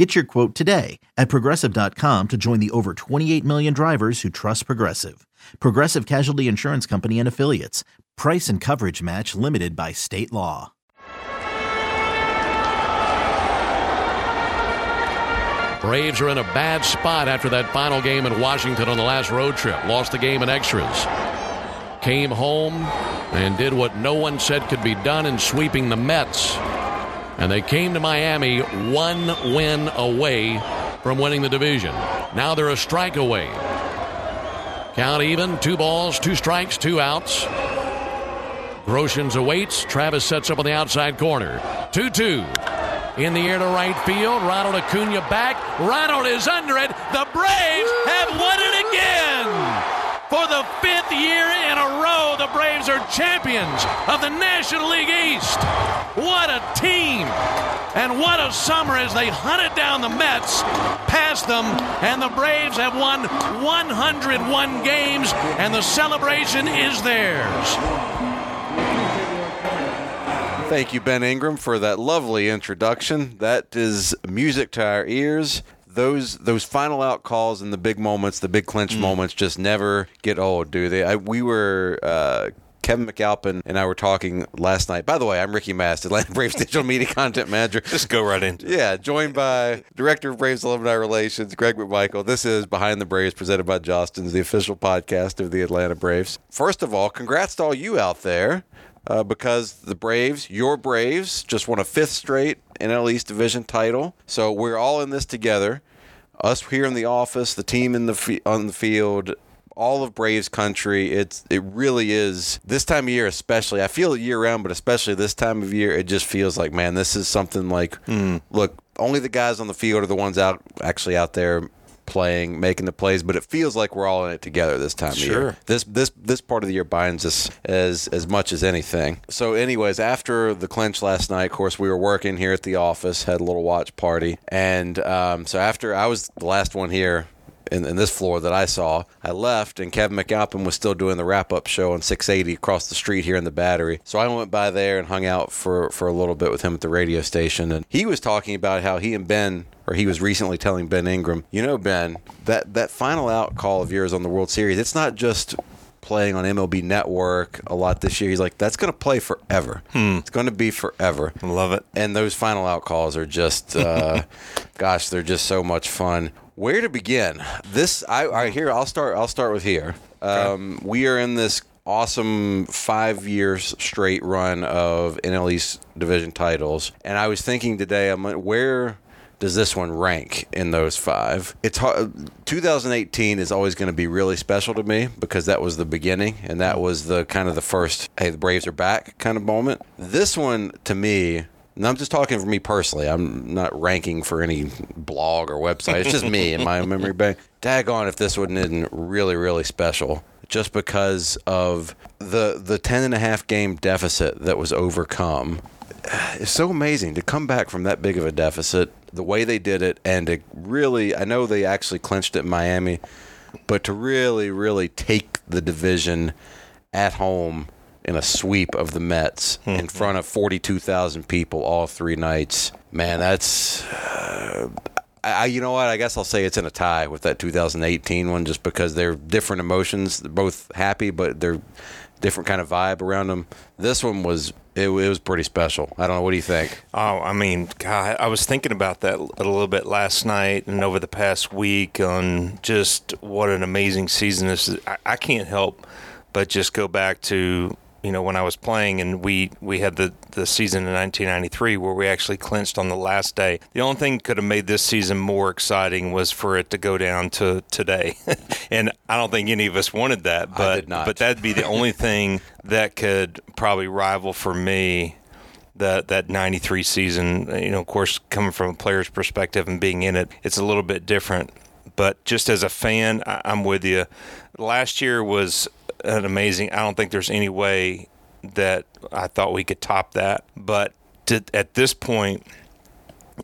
Get your quote today at progressive.com to join the over 28 million drivers who trust Progressive. Progressive Casualty Insurance Company and Affiliates. Price and coverage match limited by state law. Braves are in a bad spot after that final game in Washington on the last road trip. Lost the game in extras. Came home and did what no one said could be done in sweeping the Mets. And they came to Miami one win away from winning the division. Now they're a strike away. Count even, two balls, two strikes, two outs. Groshans awaits. Travis sets up on the outside corner. 2 2. In the air to right field. Ronald Acuna back. Ronald is under it. The Braves have won it again. For the year in a row, the Braves are champions of the National League East. What a team! And what a summer as they hunted down the Mets, passed them, and the Braves have won 101 games, and the celebration is theirs. Thank you, Ben Ingram, for that lovely introduction. That is music to our ears. Those those final out calls and the big moments, the big clinch Mm. moments, just never get old, do they? I, we were. Uh, Kevin McAlpin and I were talking last night. By the way, I'm Ricky Mast, Atlanta Braves digital media content manager. Just go right into it. Yeah, joined by Director of Braves Alumni Relations, Greg McMichael. This is Behind the Braves, presented by Jostens, the official podcast of the Atlanta Braves. First of all, congrats to all you out there, uh, because the Braves, your Braves, just won a fifth straight NL East Division title. So we're all in this together. Us here in the office, the team in the fi- on the field, all of Braves country. It's it really is this time of year, especially. I feel it year round, but especially this time of year, it just feels like man, this is something like hmm. look. Only the guys on the field are the ones out actually out there playing, making the plays, but it feels like we're all in it together this time of year. Sure. This this this part of the year binds us as as much as anything. So, anyways, after the clinch last night, of course, we were working here at the office, had a little watch party, and um, so after I was the last one here in, in this floor that I saw. I left, and Kevin McAlpin was still doing the wrap up show on 680 across the street here in the Battery. So I went by there and hung out for, for a little bit with him at the radio station. And he was talking about how he and Ben, or he was recently telling Ben Ingram, you know, Ben, that, that final out call of yours on the World Series, it's not just playing on MLB Network a lot this year. He's like, that's going to play forever. It's going to be forever. I love it. And those final out calls are just, uh, gosh, they're just so much fun. Where to begin? This, I, I here. I'll start. I'll start with here. Um, we are in this awesome five years straight run of NL East division titles, and I was thinking today, I'm like, where does this one rank in those five? It's hard. 2018 is always going to be really special to me because that was the beginning and that was the kind of the first, hey, the Braves are back kind of moment. This one to me, and I'm just talking for me personally. I'm not ranking for any blog or website. It's just me and my memory bank. Daggone if this one isn't really, really special. Just because of the the ten and a half game deficit that was overcome it's so amazing to come back from that big of a deficit, the way they did it, and to really, I know they actually clinched it in Miami, but to really, really take the division at home in a sweep of the Mets in front of 42,000 people all three nights, man, that's. Uh, I, you know what? I guess I'll say it's in a tie with that 2018 one, just because they're different emotions. They're both happy, but they're different kind of vibe around them. This one was it, it was pretty special. I don't know. What do you think? Oh, I mean, God, I was thinking about that a little bit last night and over the past week on just what an amazing season this is. I, I can't help but just go back to you know when I was playing and we we had the the season in 1993 where we actually clinched on the last day. The only thing could have made this season more exciting was for it to go down to today, and I don't think any of us wanted that. But did not. but that'd be the only thing that could probably rival for me that that 93 season you know of course coming from a player's perspective and being in it it's a little bit different but just as a fan I, i'm with you last year was an amazing. I don't think there's any way that I thought we could top that. But to, at this point,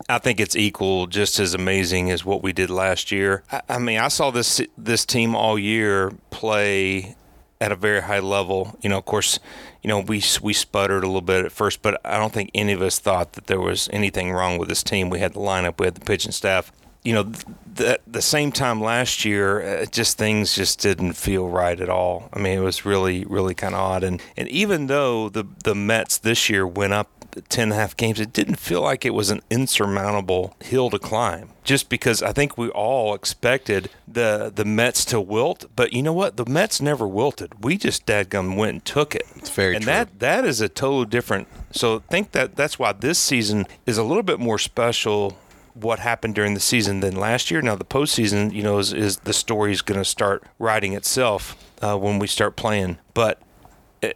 I think it's equal, just as amazing as what we did last year. I, I mean, I saw this this team all year play at a very high level. You know, of course, you know we we sputtered a little bit at first, but I don't think any of us thought that there was anything wrong with this team. We had the lineup, we had the pitching staff. You know, the the same time last year, uh, just things just didn't feel right at all. I mean, it was really really kind of odd. And and even though the the Mets this year went up 10 and a half games, it didn't feel like it was an insurmountable hill to climb. Just because I think we all expected the the Mets to wilt, but you know what? The Mets never wilted. We just dadgum went and took it. It's very and true. that that is a totally different. So I think that that's why this season is a little bit more special. What happened during the season than last year? Now the postseason, you know, is, is the story is going to start writing itself uh, when we start playing. But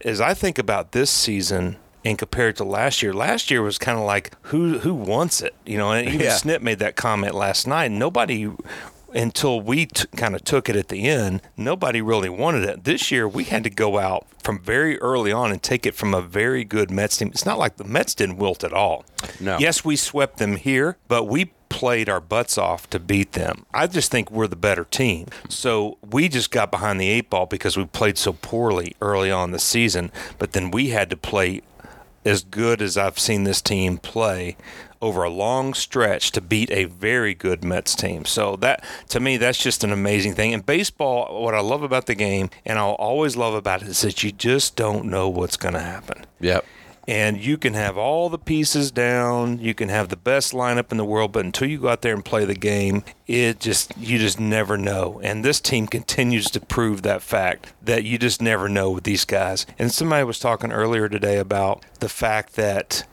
as I think about this season, and compared to last year, last year was kind of like who who wants it, you know. And even Yeah. Snit made that comment last night. Nobody until we t- kind of took it at the end, nobody really wanted it. This year, we had to go out from very early on and take it from a very good Mets team. It's not like the Mets didn't wilt at all. No. Yes, we swept them here, but we played our butts off to beat them. I just think we're the better team. So we just got behind the eight ball because we played so poorly early on the season, but then we had to play as good as I've seen this team play over a long stretch to beat a very good Mets team. So that to me that's just an amazing thing. And baseball what I love about the game and I'll always love about it is that you just don't know what's going to happen Yep. and you can have all the pieces down you can have the best lineup in the world but until you go out there and play the game it just you just never know and this team continues to prove that fact that you just never know with these guys and somebody was talking earlier today about the fact that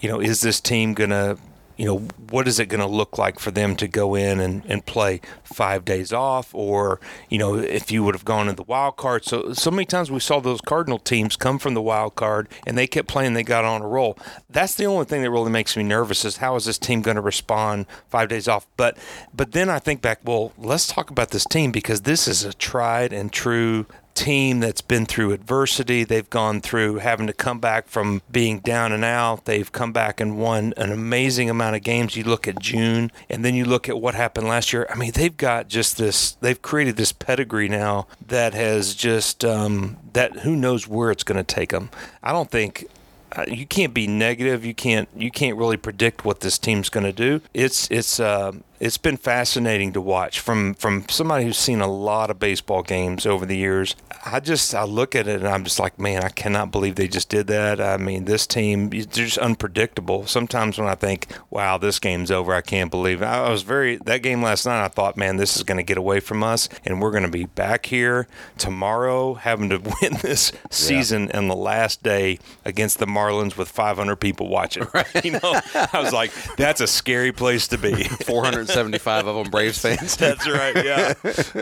you know is this team gonna you know, what is it going to look like for them to go in and, and play five days off? Or, you know, if you would have gone in the wild card. So, so many times we saw those Cardinal teams come from the wild card and they kept playing, they got on a roll. That's the only thing that really makes me nervous is how is this team going to respond five days off? But, but then I think back, well, let's talk about this team because this is a tried and true team that's been through adversity. They've gone through having to come back from being down and out. They've come back and won an amazing amount of games. You look at June, and then you look at what happened last year. I mean, they've got just this. They've created this pedigree now that has just um, that. Who knows where it's going to take them? I don't think uh, you can't be negative. You can't you can't really predict what this team's going to do. It's it's uh, it's been fascinating to watch from from somebody who's seen a lot of baseball games over the years. I just I look at it and I'm just like, man, I cannot believe they just did that. I mean, this team they're just unpredictable. Sometimes when I think, wow, this game's over, I can't believe. It. I was very that game last night. I thought, man, this is going to get away from us, and we're going to be back here tomorrow having to win this season and the last day against the Marlins with 500 people watching. Right. You know, I was like, that's a scary place to be. 475 of them Braves fans. That's right. Yeah.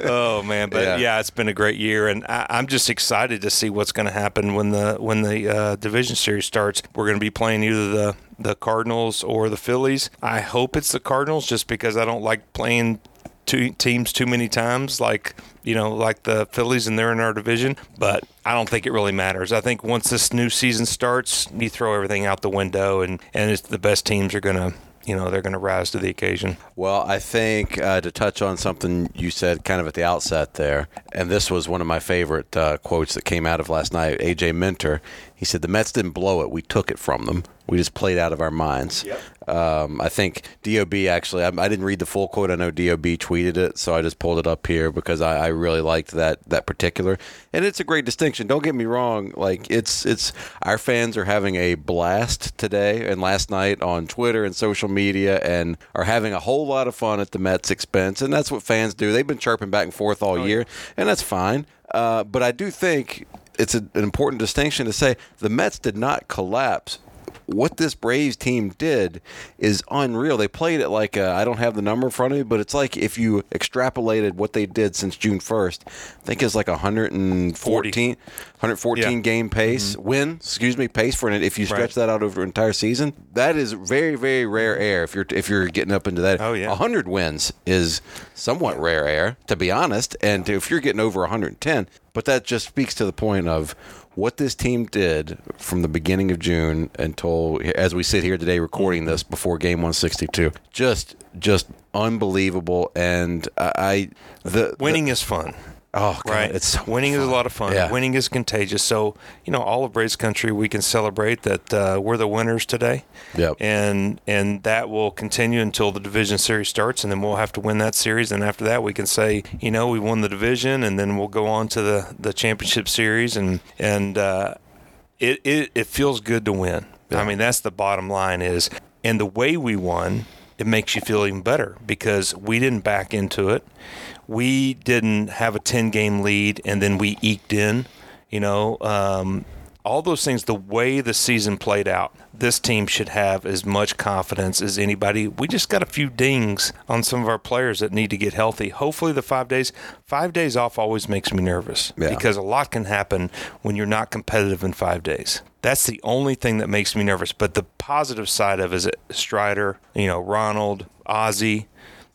Oh man, but Yeah. yeah, it's been a great year, and I, I'm just excited to see what's going to happen when the when the uh, division series starts. We're going to be playing either the the Cardinals or the Phillies. I hope it's the Cardinals, just because I don't like playing two teams too many times, like you know, like the Phillies, and they're in our division. But I don't think it really matters. I think once this new season starts, you throw everything out the window, and and it's the best teams are going to. You know they're going to rise to the occasion. Well, I think uh, to touch on something you said kind of at the outset there, and this was one of my favorite uh, quotes that came out of last night. AJ Minter, he said, "The Mets didn't blow it; we took it from them. We just played out of our minds." Um, I think Dob actually. I, I didn't read the full quote. I know Dob tweeted it, so I just pulled it up here because I, I really liked that that particular. And it's a great distinction. Don't get me wrong. Like it's it's our fans are having a blast today and last night on Twitter and social media, and are having a whole lot of fun at the Mets' expense. And that's what fans do. They've been chirping back and forth all year, and that's fine. Uh, but I do think it's a, an important distinction to say the Mets did not collapse what this Braves team did is unreal. They played it like uh, I don't have the number in front of me, but it's like if you extrapolated what they did since June 1st, I think it's like 114, 114 Yeah. game pace mm-hmm. win, excuse me, pace for it. If you stretch Right. that out over an entire season, that is very very rare air. If you're if you're getting up into that, Oh, yeah. 100 wins is somewhat rare air, to be honest. And if you're getting over 110, but that just speaks to the point of what this team did from the beginning of June until as we sit here today recording this mm-hmm. before game 162. Just just unbelievable and I, I the Winning is fun. Oh God, right? it's so winning is a lot of fun. Yeah. Winning is contagious. So you know, all of Braves country, we can celebrate that uh, we're the winners today. Yep. And and that will continue until the division series starts, and then we'll have to win that series. And after that, we can say, you know, we won the division, and then we'll go on to the the championship series, and and uh, it, it it feels good to win. I mean, that's the bottom line is, and the way we won, it makes you feel even better because we didn't back into it. We didn't have a 10 game lead and then we eked in, you know, um, all those things, the way the season played out, this team should have as much confidence as anybody. We just got a few dings on some of our players that need to get healthy. Hopefully, the five days, five days off always makes me nervous Yeah. because a lot can happen when you're not competitive in five days. That's the only thing that makes me nervous. But the positive side of it is Strider, you know, Ronald, Ozzie,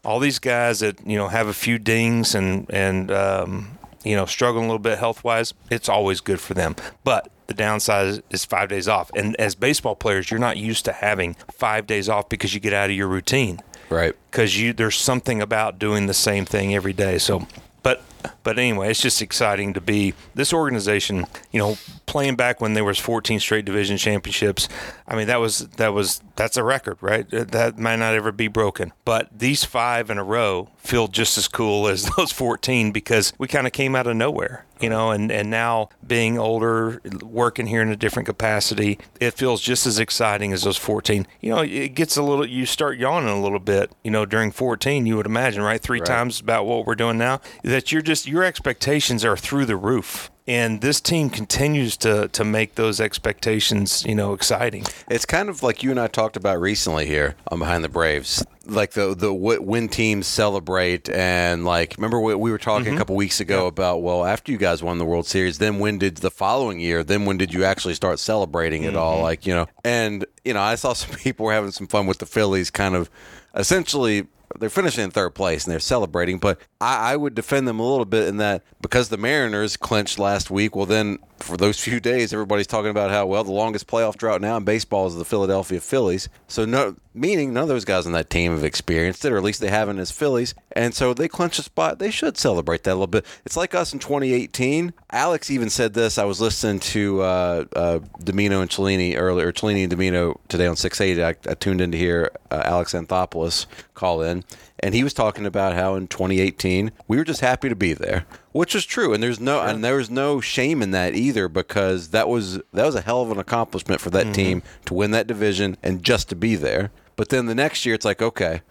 all these guys that you know have a few dings and and um, you know struggling a little bit health wise, it's always good for them. But the downside is, is five days off, and as baseball players, you're not used to having five days off because you get out of your routine right. because you there's something about doing the same thing every day. So, but but anyway, it's just exciting to be this organization. You know, playing back when there was 14 straight division championships. I mean, that was that was that's a record, right? That might not ever be broken. But these five in a row feel just as cool as those 14 because we kind of came out of nowhere. You know, and, and now being older, working here in a different capacity, it feels just as exciting as those 14. You know, it gets a little, you start yawning a little bit, you know, during 14, you would imagine, right? Three Right. times about what we're doing now, that you're just, your expectations are through the roof. And this team continues to, to make those expectations, you know, exciting. It's kind of like you and I talked about recently here on Behind the Braves. Like the the wh- when teams celebrate and like remember we, we were talking a mm-hmm. couple weeks ago about well after you guys won the World Series then when did the following year then when did you actually start celebrating it all mm-hmm. like you know and you know I saw some people were having some fun with the Phillies kind of essentially they're finishing in third place and they're celebrating, but I, I would defend them a little bit in that because the Mariners clinched last week. Well, then for those few days, everybody's talking about how well the longest playoff drought now in baseball is the Philadelphia Phillies. So no, meaning none of those guys on that team have experienced it, or at least they haven't as Phillies. And so they clinch a spot. They should celebrate that a little bit. It's like us in 2018. Alex even said this. I was listening to uh, uh, Domino and Cellini earlier, Cellini and Domino today on 680. I, I tuned in to hear uh, Alex Anthopoulos call in, and he was talking about how in 2018 we were just happy to be there, which is true. And there's no and there was no shame in that either because that was that was a hell of an accomplishment for that mm-hmm. team to win that division and just to be there. But then the next year it's like okay.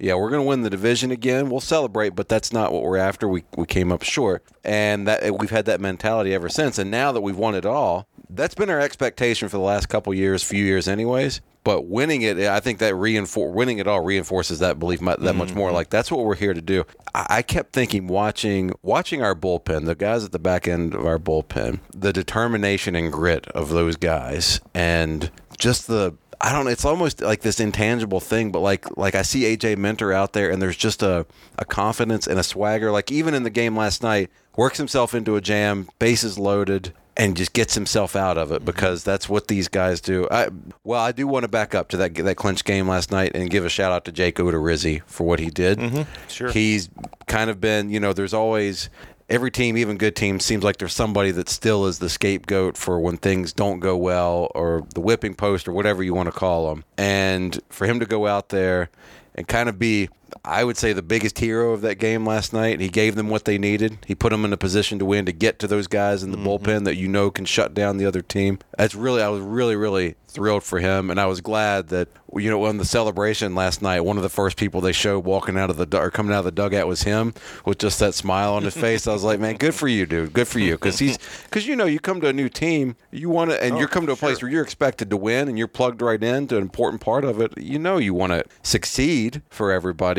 Yeah, we're going to win the division again. We'll celebrate, but that's not what we're after. We we came up short, and that we've had that mentality ever since. And now that we've won it all, that's been our expectation for the last couple years, few years, anyways. But winning it, I think that reinfor- winning it all reinforces that belief that much more. Mm-hmm. Like that's what we're here to do. I, I kept thinking, watching watching our bullpen, the guys at the back end of our bullpen, the determination and grit of those guys, and just the I don't know. It's almost like this intangible thing, but like like I see AJ Minter out there, and there's just a, a confidence and a swagger. Like even in the game last night, works himself into a jam, bases loaded, and just gets himself out of it mm-hmm. because that's what these guys do. I well, I do want to back up to that that clinch game last night and give a shout out to Jake Odorizzi for what he did. Mm-hmm. Sure. he's kind of been you know. There's always every team, even good teams, seems like there's somebody that still is the scapegoat for when things don't go well or the whipping post or whatever you want to call them. And for him to go out there and kind of be I would say the biggest hero of that game last night. He gave them what they needed. He put them in a position to win to get to those guys in the mm-hmm. bullpen that you know can shut down the other team. That's really I was really really thrilled for him, and I was glad that you know, on the celebration last night, one of the first people they showed walking out of the or coming out of the dugout was him with just that smile on his face. I was like, man, good for you, dude. Good for you, because he's because you know you come to a new team, you want to, and oh, you're coming to a sure. place where you're expected to win, and you're plugged right into an important part of it. You know, you want to succeed for everybody,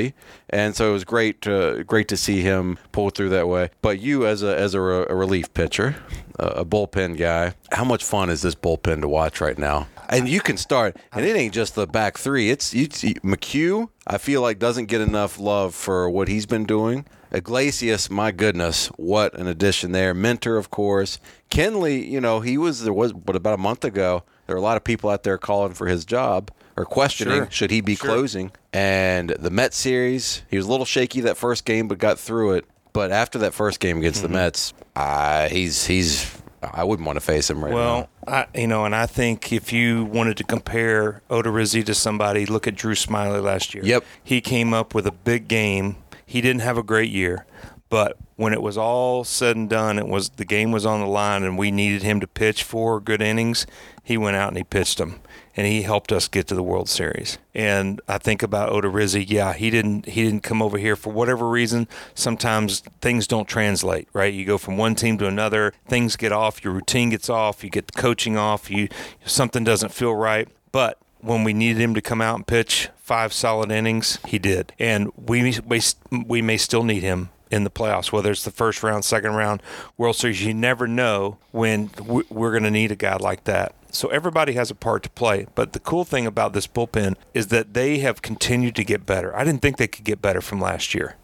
and so it was great, to, great to see him pull through that way. But you, as a as a, a relief pitcher, a bullpen guy. How much fun is this bullpen to watch right now? And you can start, and it ain't just the back three. It's, it's McHugh. I feel like doesn't get enough love for what he's been doing. Iglesias, my goodness, what an addition there. Minter, of course. Kenley, you know, he was there was, but about a month ago, there are a lot of people out there calling for his job or questioning sure. should he be sure. closing. And the Met series, he was a little shaky that first game, but got through it. But after that first game against mm-hmm. the Mets, uh, he's he's I wouldn't want to face him right well, now. Well, you know, and I think if you wanted to compare Odorizzi to somebody, look at Drew Smyly last year. Yep. He came up with a big game. He didn't have a great year, but when it was all said and done, it was the game was on the line, and we needed him to pitch four good innings. He went out and he pitched them and he helped us get to the World Series. And I think about Odorizzi, yeah, he didn't he didn't come over here for whatever reason. Sometimes things don't translate, right? You go from one team to another, things get off, your routine gets off, you get the coaching off, you something doesn't feel right. But when we needed him to come out and pitch five solid innings, he did. And we we, we may still need him in the playoffs, whether it's the first round, second round, World Series. You never know when we're going to need a guy like that. So everybody has a part to play. But the cool thing about this bullpen is that they have continued to get better. I didn't think they could get better from last year.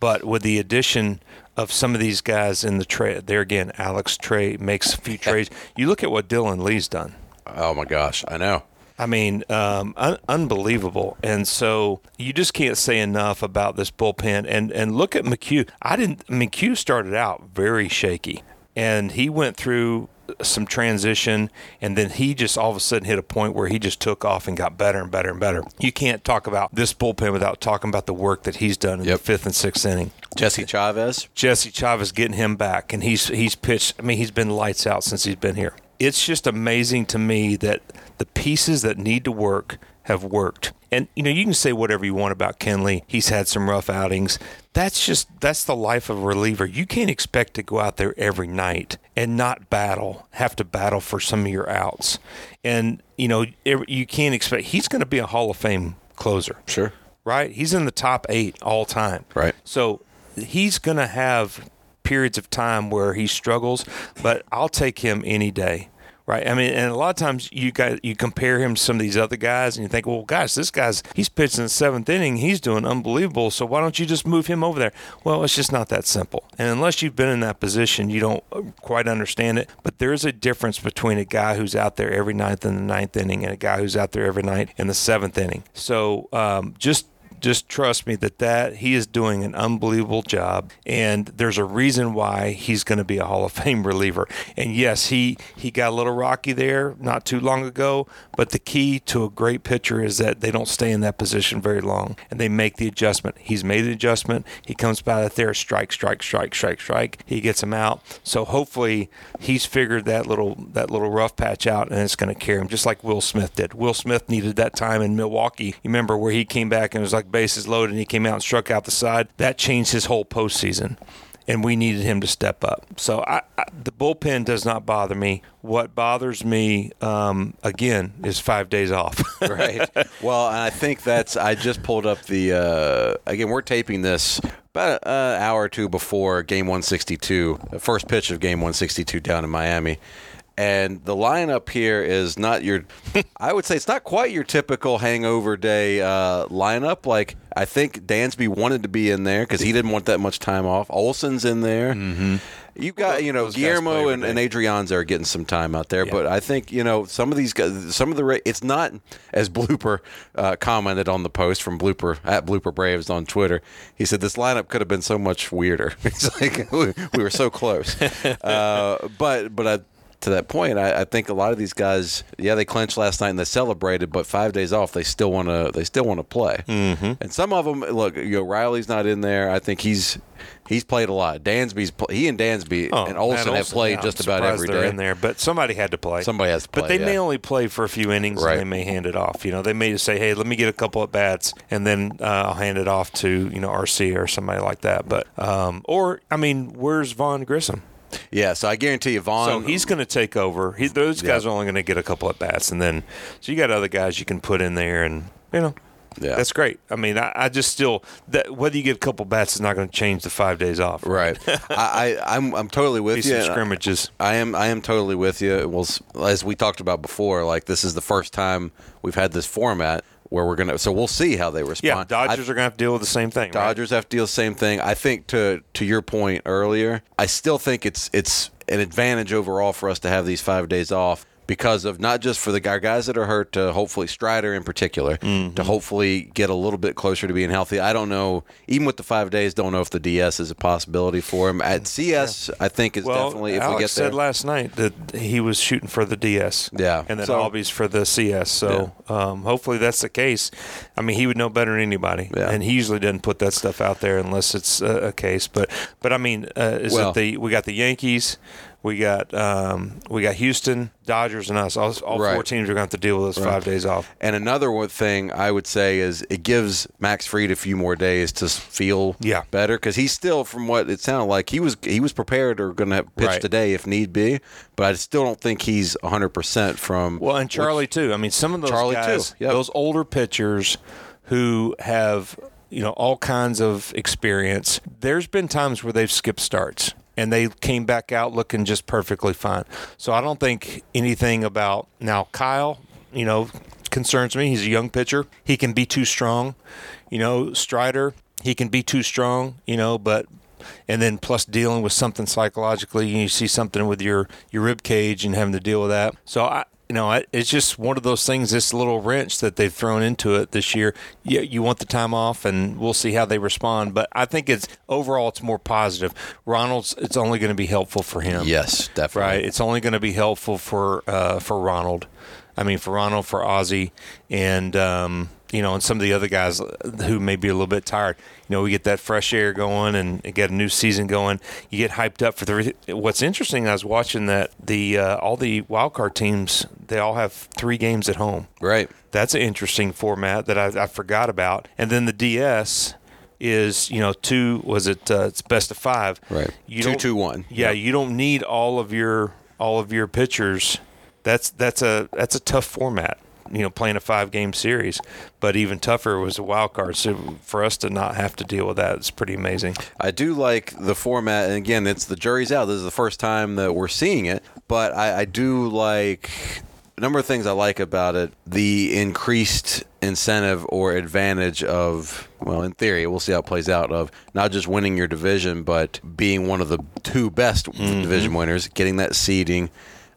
But with the addition of some of these guys in the trade, there again, Alex Trey makes a few trades. You look at what Dylan Lee's done. Oh my gosh, I know. I mean, um, un- unbelievable. And so you just can't say enough about this bullpen. And and look at McHugh. I didn't. McHugh started out very shaky, and he went through some transition, and then he just all of a sudden hit a point where he just took off and got better and better and better. You can't talk about this bullpen without talking about the work that he's done in yep. the fifth and sixth inning. Jesse Chavez. Jesse Chavez getting him back, and he's he's pitched. I mean, he's been lights out since he's been here. It's just amazing to me that the pieces that need to work have worked. And you know, you can say whatever you want about Kenley. He's had some rough outings. That's just that's the life of a reliever. You can't expect to go out there every night and not battle, have to battle for some of your outs. And you know, you can't expect he's going to be a Hall of Fame closer. Sure. Right? He's in the top 8 all time. Right. So he's going to have periods of time where he struggles, but I'll take him any day right? I mean, and a lot of times you got you compare him to some of these other guys, and you think, well, gosh, this guy's he's pitching the seventh inning, he's doing unbelievable. So why don't you just move him over there? Well, it's just not that simple. And unless you've been in that position, you don't quite understand it. But there's a difference between a guy who's out there every ninth in the ninth inning and a guy who's out there every night in the seventh inning. So um, just just trust me that that he is doing an unbelievable job, and there's a reason why he's going to be a Hall of Fame reliever. And yes, he he got a little rocky there not too long ago, but the key to a great pitcher is that they don't stay in that position very long, and they make the adjustment. He's made the adjustment. He comes by out there, strike, strike, strike, strike, strike. He gets him out. So hopefully he's figured that little that little rough patch out, and it's going to carry him just like Will Smith did. Will Smith needed that time in Milwaukee. You remember where he came back and was like bases loaded and he came out and struck out the side. That changed his whole postseason. And we needed him to step up. So I, I, the bullpen does not bother me. What bothers me, um, again, is five days off. right. Well, I think that's. I just pulled up the. Uh, again, we're taping this about an hour or two before Game 162, the first pitch of Game 162 down in Miami and the lineup here is not your i would say it's not quite your typical hangover day uh, lineup. Like i think dansby wanted to be in there because he didn't want that much time off. Olson's in there. Mm-hmm. you got you know guillermo and, and adrianza are getting some time out there. Yeah. but i think you know some of these guys some of the it's not as blooper uh, commented on the post from blooper at blooper braves on twitter. He said this lineup could have been so much weirder. It's like we were so close. Uh, but but i to that point, I, I think a lot of these guys, yeah, they clinched last night and they celebrated, but five days off, they still want to they still want to play. Mm-hmm. And some of them, look, you know, Riley's not in there. I think he's he's played a lot. Dansby's he and Dansby Oh, and Olson Matt have played yeah, just I'm about every day in there, but somebody had to play. Somebody has to play. But they yeah. may only play for a few innings Right. and they may hand it off. You know, they may just say, "Hey, let me get a couple at bats, and then uh, I'll hand it off to you know Arcia or somebody like that." But um, or I mean, where's Vaughn Grissom? Yeah, so I guarantee you, Vaughn. So he's going to take over. He, those guys Yeah. are only going to get a couple at bats, and then so you got other guys you can put in there, and you know. Yeah. That's great. I mean, I, I just still that whether you get a couple bats is not going to change the five days off. right. I, I I'm I'm totally with Be you. some and I- scrimmages. I am I am totally with you. Well, as we talked about before, like this is the first time we've had this format where we're gonna. So we'll see how they respond. Yeah, Dodgers I, are going to have to deal with the same thing. right? Dodgers have to deal the same thing. I think to to your point earlier, I still think it's it's an advantage overall for us to have these five days off because of not just for the guys that are hurt to hopefully Strider in particular Mm-hmm. to hopefully get a little bit closer to being healthy. I don't know even with the five days, don't know if the DS is a possibility for him. At CS, I think is Well, definitely if Alex we get said there. last night that he was shooting for the DS. Yeah, and then so- Albies for the CS. So um, hopefully that's the case. I mean, he would know better than anybody, Yeah. and he usually doesn't put that stuff out there unless it's a, a case. But but I mean, uh, is Well- it the we got the Yankees. We got um, we got Houston, Dodgers, and us. All, all four teams are going to have to deal with those five days off. And another one thing I would say is it gives Max Fried a few more days to feel Yeah. better because he's still, from what it sounded like, he was he was prepared or going to pitch Right. today if need be. But I still don't think he's 100 percent from. Well, and Charlie too. I mean, some of those Charlie, too. guys, Yep. those older pitchers who have you know all kinds of experience. There's been times where they've skipped starts and they came back out looking just perfectly fine. So I don't think anything about now Kyle. You know, concerns me. He's a young pitcher. He can be too strong. You know, Strider. He can be too strong. You know, but and then plus dealing with something psychologically, you see something with your your rib cage and having to deal with that. So I, you know, it's just one of those things. This little wrench that they've thrown into it this year. Yeah, you want the time off, and we'll see how they respond. But I think it's overall it's more positive. Ronald's it's only going to be helpful for him. yes, definitely. Right. It's only going to be helpful for uh, for Ronald. I mean, for Ronald, for Ozzie, and um, you know, and some of the other guys who may be a little bit tired. You know, we get that fresh air going and get a new season going. You get hyped up for the. What's interesting, I was watching that the uh, all the wild card teams they all have three games at home. Right. That's an interesting format that I, I forgot about. And then the DS is you know two was it uh, it's best of five. Right. You Two, two, one. Yeah, Yep. you don't need all of your all of your pitchers. That's that's a that's a tough format. You know, playing a five game series, but even tougher was a wild card. So for us to not have to deal with that is pretty amazing. I do like the format, and again, it's the jury's out. This is the first time that we're seeing it, but I, I do like a number of things I like about it. The increased incentive or advantage of, well, in theory, we'll see how it plays out. Of not just winning your division, but being one of the two best mm-hmm. division winners, getting that seeding,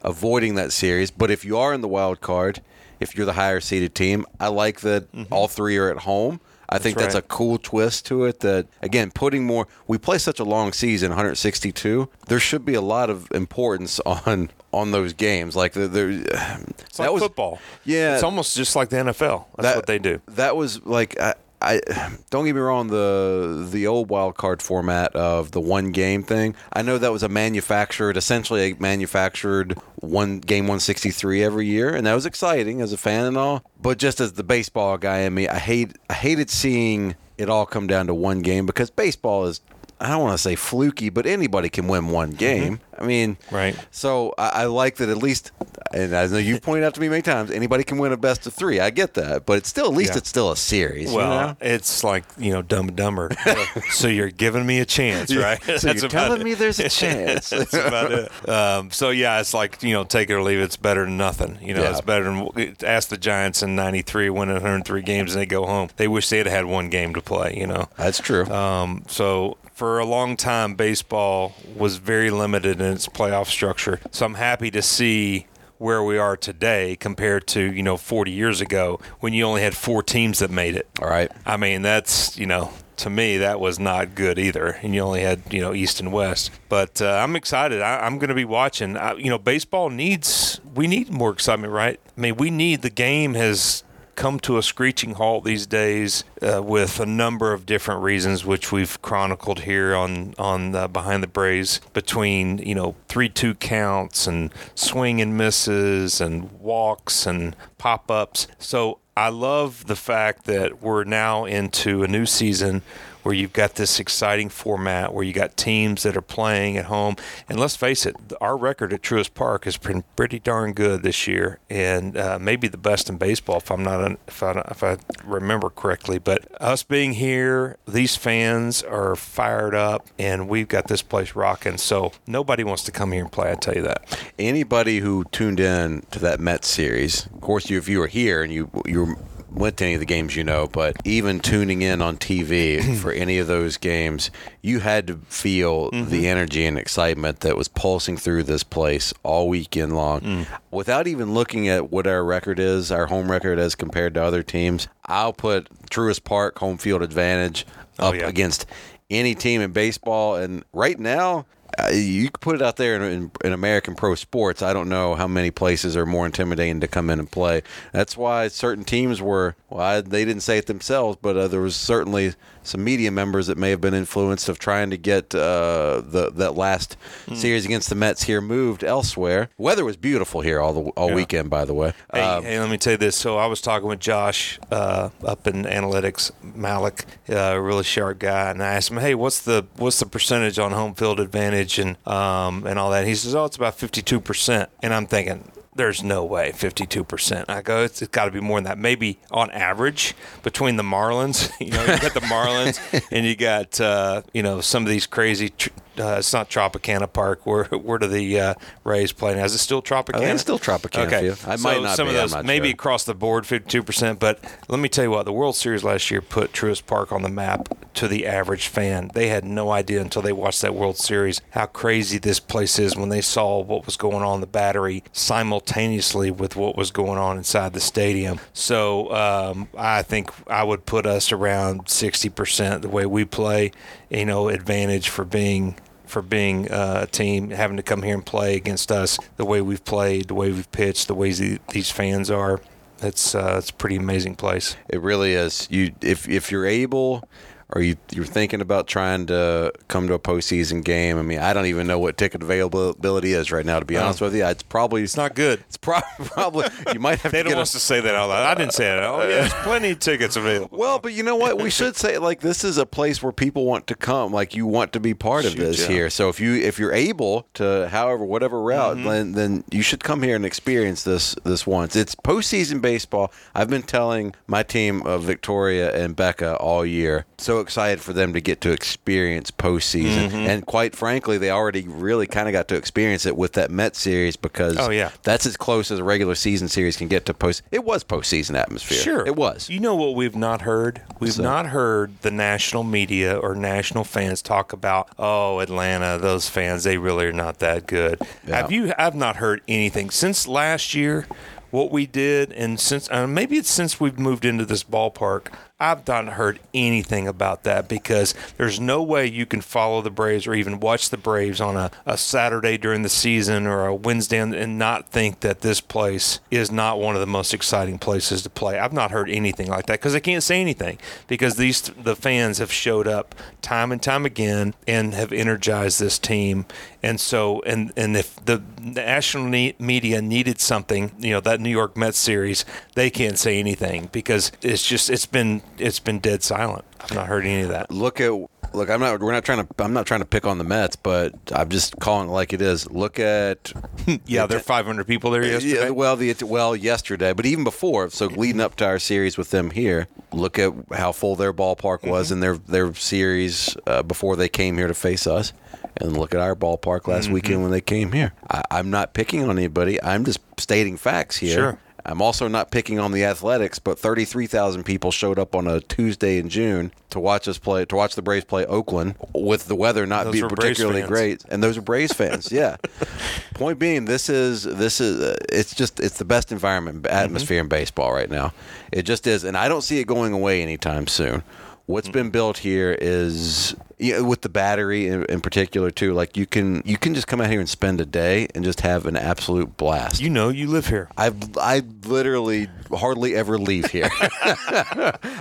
avoiding that series. But if you are in the wild card, if you're the higher seeded team, I like that mm-hmm. all three are at home. I think that's right. a cool twist to it that again putting more we play such a long season 162 there should be a lot of importance on on those games like the, the It's like football. yeah it's almost just like the NFL. That's that- what they do. that was like I, I don't get me wrong the the old wild card format of the one game thing I know that was a manufactured essentially a manufactured one game 163 every year and that was exciting as a fan and all but just as the baseball guy in me I hate I hated seeing it all come down to one game because baseball is I don't want to say fluky, but anybody can win one game. I mean, Right. So I, I like that at least, and I know you pointed out to me many times, anybody can win a best of three. I get that, but it's still at least Yeah. it's still a series. you Well, know? it's like you know, Dumb and Dumber. so you're giving me a chance, right? So you're telling me there's a chance. That's about it. Um, so yeah, it's like you know, take it or leave it. It's better than nothing. You know, Yeah. it's better than ask the Giants in '93 winning 103 games and they go home. They wish they had had one game to play. You know. That's true. Um, so for a long time, baseball was very limited in its playoff structure. So I'm happy to see where we are today compared to you know 40 years ago when you only had four teams that made it. All right. I mean, that's you know to me, that was not good either. And you only had, you know, East and West. But uh, I'm excited. I, am going to be watching. I, you know, baseball needs, we need more excitement, right? I mean, we need, the game has come to a screeching halt these days uh, with a number of different reasons, which we've chronicled here on on uh, behind the Braves. Between you know three two counts and swing and misses and walks and pop ups. So I love the fact that we're now into a new season where you've got this exciting format where you got teams that are playing at home. And let's face it, our record at Truist Park has been pretty darn good this year, and uh, maybe the best in baseball if I'm not if I, if I remember correctly. But us being here, these fans are fired up, and we've got this place rocking. So nobody wants to come here and play. I tell you that. Anybody who tuned in to that Mets series, of course, if you were here and you you went to any of the games, you know, but even tuning in on TV for any of those games, you had to feel mm-hmm. the energy and excitement that was pulsing through this place all weekend long. Mm. Without even looking at what our record is, our home record as compared to other teams, I'll put Truist Park home field advantage oh, up oh, yeah. against any team in baseball. And right now, you could put it out there in, in, in, American pro sports. I don't know how many places are more intimidating to come in and play. That's why certain teams were. Well, I, they didn't say it themselves, but uh, there was certainly some media members that may have been influenced of trying to get uh, the that last mm. series against the Mets here moved elsewhere. Weather was beautiful here all the all yeah. weekend, by the way. Hey, um, hey, let me tell you this. So I was talking with Josh uh, up in analytics, Malik, a uh, really sharp guy, and I asked him, "Hey, what's the what's the percentage on home field advantage and um, and all that?" He says, "Oh, it's about fifty two percent," and I'm thinking there's no way 52%. I go, it's, it's got to be more than that. Maybe on average between the Marlins, you know, you got the Marlins and you got, uh, you know, some of these crazy tr- uh, it's not Tropicana Park. Where where do the uh, Rays play now? Is it still Tropicana? it's still Tropicana. Okay. I so might not some be, of those maybe sure. across the board, fifty-two percent. But let me tell you what, the World Series last year put Truist Park on the map to the average fan. They had no idea until they watched that World Series how crazy this place is when they saw what was going on in the battery simultaneously with what was going on inside the stadium. So um, I think I would put us around sixty percent the way we play. You know, advantage for being for being uh, a team, having to come here and play against us the way we've played, the way we've pitched, the ways these fans are. It's uh, it's a pretty amazing place. It really is. You if if you're able are you you're thinking about trying to come to a postseason game? I mean, I don't even know what ticket availability is right now. To be honest with you, it's probably it's not good. It's pro- probably you might have. they to don't want us to say that out loud. I didn't say it. Oh yeah, there's plenty of tickets available. Well, but you know what? We should say like this is a place where people want to come. Like you want to be part of this yeah. here. So if you if you're able to, however, whatever route, mm-hmm. then then you should come here and experience this this once. It's postseason baseball. I've been telling my team of Victoria and Becca all year. So excited for them to get to experience postseason. Mm-hmm. And quite frankly, they already really kind of got to experience it with that Met series because oh, yeah. that's as close as a regular season series can get to post. It was postseason atmosphere. Sure. It was. You know what we've not heard? We've so. not heard the national media or national fans talk about, oh, Atlanta, those fans, they really are not that good. Yeah. Have you, I've not heard anything since last year what we did, and since uh, maybe it's since we've moved into this ballpark, I've not heard anything about that because there's no way you can follow the Braves or even watch the Braves on a, a Saturday during the season or a Wednesday and not think that this place is not one of the most exciting places to play. I've not heard anything like that because I can't say anything because these the fans have showed up time and time again and have energized this team. And so, and and if the national media needed something, you know, that New York Mets series, they can't say anything because it's just it's been it's been dead silent. I've not heard any of that. Look at look. I'm not. We're not trying to. I'm not trying to pick on the Mets, but I'm just calling it like it is. Look at. yeah, there are 500 people there yesterday. Yeah, well, the well yesterday, but even before. So leading up to our series with them here, look at how full their ballpark was mm-hmm. in their their series uh, before they came here to face us and look at our ballpark last mm-hmm. weekend when they came here. I, am not picking on anybody. I'm just stating facts here. Sure. I'm also not picking on the Athletics, but 33,000 people showed up on a Tuesday in June to watch us play, to watch the Braves play Oakland, with the weather not being particularly great, and those are Braves fans. Yeah. Point being, this is this is uh, it's just it's the best environment atmosphere mm-hmm. in baseball right now. It just is, and I don't see it going away anytime soon. What's been built here is you know, with the battery in, in particular too. Like you can you can just come out here and spend a day and just have an absolute blast. You know, you live here. I I literally hardly ever leave here.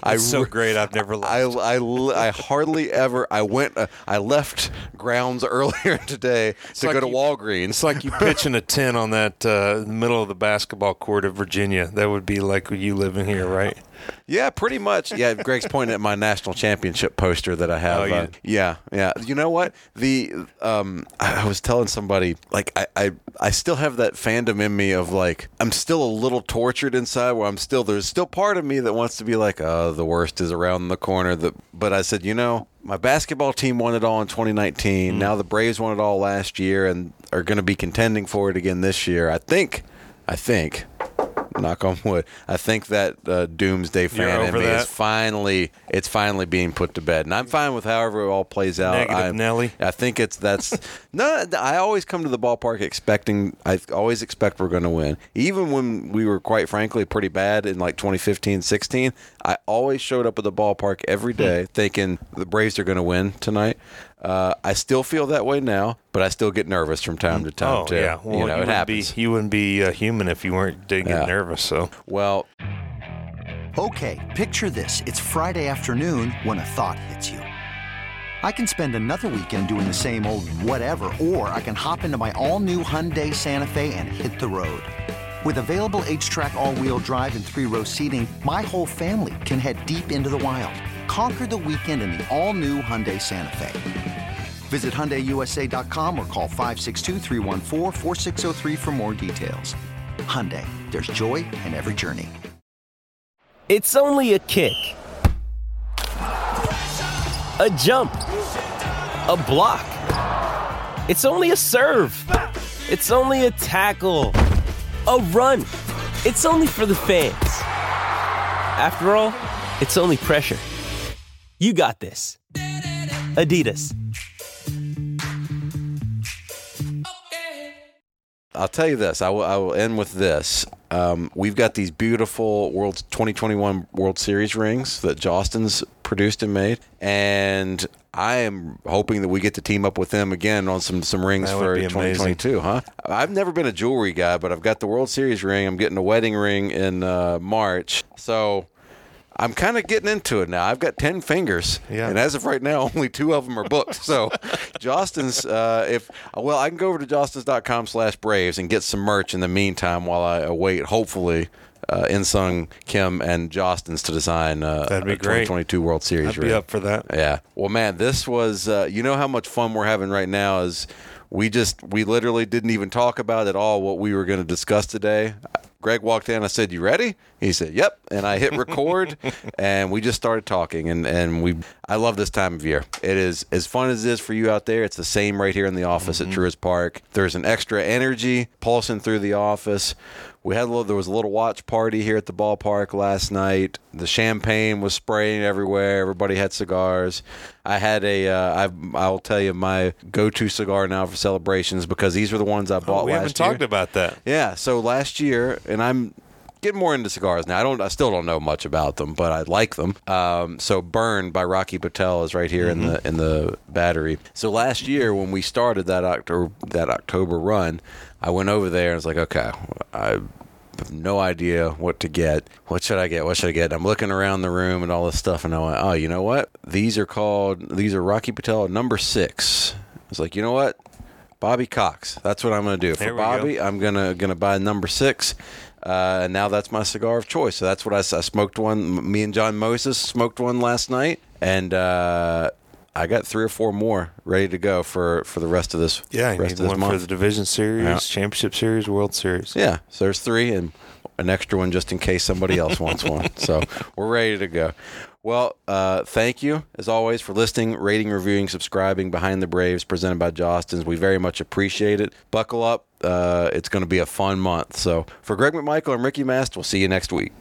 I It's so great. I've never left. I, I, li- I hardly ever I went uh, I left grounds earlier today to like go to you- Walgreens. It's like you pitching a tent on that uh, middle of the basketball court of Virginia. That would be like you living here, right? Yeah, pretty much. Yeah, Greg's pointing at my national championship poster that I have. Oh, you- uh, yeah, yeah. You know what? The um, I was telling somebody like I, I I still have that fandom in me of like I'm still a little tortured inside where I'm still there's still part of me that wants to be like oh the worst is around the corner. That but I said you know my basketball team won it all in 2019. Now the Braves won it all last year and are going to be contending for it again this year. I think. I think knock on wood. I think that uh, doomsday fan in me is finally it's finally being put to bed, and I'm fine with however it all plays out. Negative I, Nelly? I think it's that's no. I always come to the ballpark expecting. I always expect we're going to win, even when we were quite frankly pretty bad in like 2015, 16. I always showed up at the ballpark every Hmm. thinking the Braves are going to win tonight. Uh, I still feel that way now, but I still get nervous from time to time oh too. yeah. Well, you know, it wouldn't happens. Be, you wouldn't be uh, human if you weren't didn't Yeah. get nervous. So well, Okay, picture this. It's Friday afternoon when a thought hits you. I can spend another weekend doing the same old whatever, or I can hop into my all new Hyundai Santa Fe and hit the road. With available HTRAC, all wheel drive, and three row seating, my whole family can head deep into the wild. Conquer the weekend in the all new Hyundai Santa Fe. Visit HyundaiUSA.com or call 562-314-4603 for more details. Hyundai, there's joy in every journey. It's only a kick, a jump, a block. It's only a serve. It's only a tackle, a run. It's only for the fans. After all, it's only pressure. You got this. Adidas. I'll tell you this. I will, I will end with this. Um, we've got these beautiful World 2021 World Series rings that Jostens produced and made, and I am hoping that we get to team up with them again on some some rings That for be amazing. 2022. Huh? I've never been a jewelry guy, but I've got the World Series ring. I'm getting a wedding ring in uh, March, so. I'm kind of getting into it now. I've got ten fingers, Yeah. and as of right now, only two of them are booked. So, Jostens, uh, if well, I can go over to jostens.com/slash Braves and get some merch in the meantime while I await, hopefully, uh, Insung Kim and Jostens to design uh, That'd be a great. 2022 World Series. I'd be ring. up for that. Yeah. Well, man, this was. Uh, you know how much fun we're having right now is. We just we literally didn't even talk about at all what we were going to discuss today. Greg walked in. I said, "You ready?" He said, "Yep." And I hit record, and we just started talking. And and we, I love this time of year. It is as fun as it is for you out there. It's the same right here in the office at mm-hmm. Truist Park. There's an extra energy pulsing through the office. We had a little, there was a little watch party here at the ballpark last night. The champagne was spraying everywhere. Everybody had cigars. I had a, uh, I, I'll tell you my go-to cigar now for celebrations because these are the ones I bought Oh, we last haven't year. talked about that. Yeah, so last year, and I'm getting more into cigars now. I don't, I still don't know much about them, but I like them. Um, so Burn by Rocky Patel is right here in the in the battery. So last year when we started that October that October run, I went over there and was like, okay, I have no idea what to get. What should I get? What should I get? I'm looking around the room and all this stuff, and I went, oh, you know what? These are called these are Rocky Patel number six. I was like, you know what? Bobby Cox. That's what I'm going to do. For we go. Bobby, I'm gonna gonna buy number six, uh, and now that's my cigar of choice. So that's what I smoked one. Me and John Moses smoked one last night, and uh, I got three or four more ready to go for, for the rest of this. Yeah, rest of this one month. for the Division Series, Yeah. Championship Series, World Series. Yeah, so there's three and an extra one just in case somebody else wants one. So we're ready to go. Well, uh, thank you as always for listening, rating, reviewing, subscribing. Behind the Braves, presented by Jostens. We very much appreciate it. Buckle up. Uh, it's going to be a fun month. So for Greg McMichael and Ricky Mast, we'll see you next week.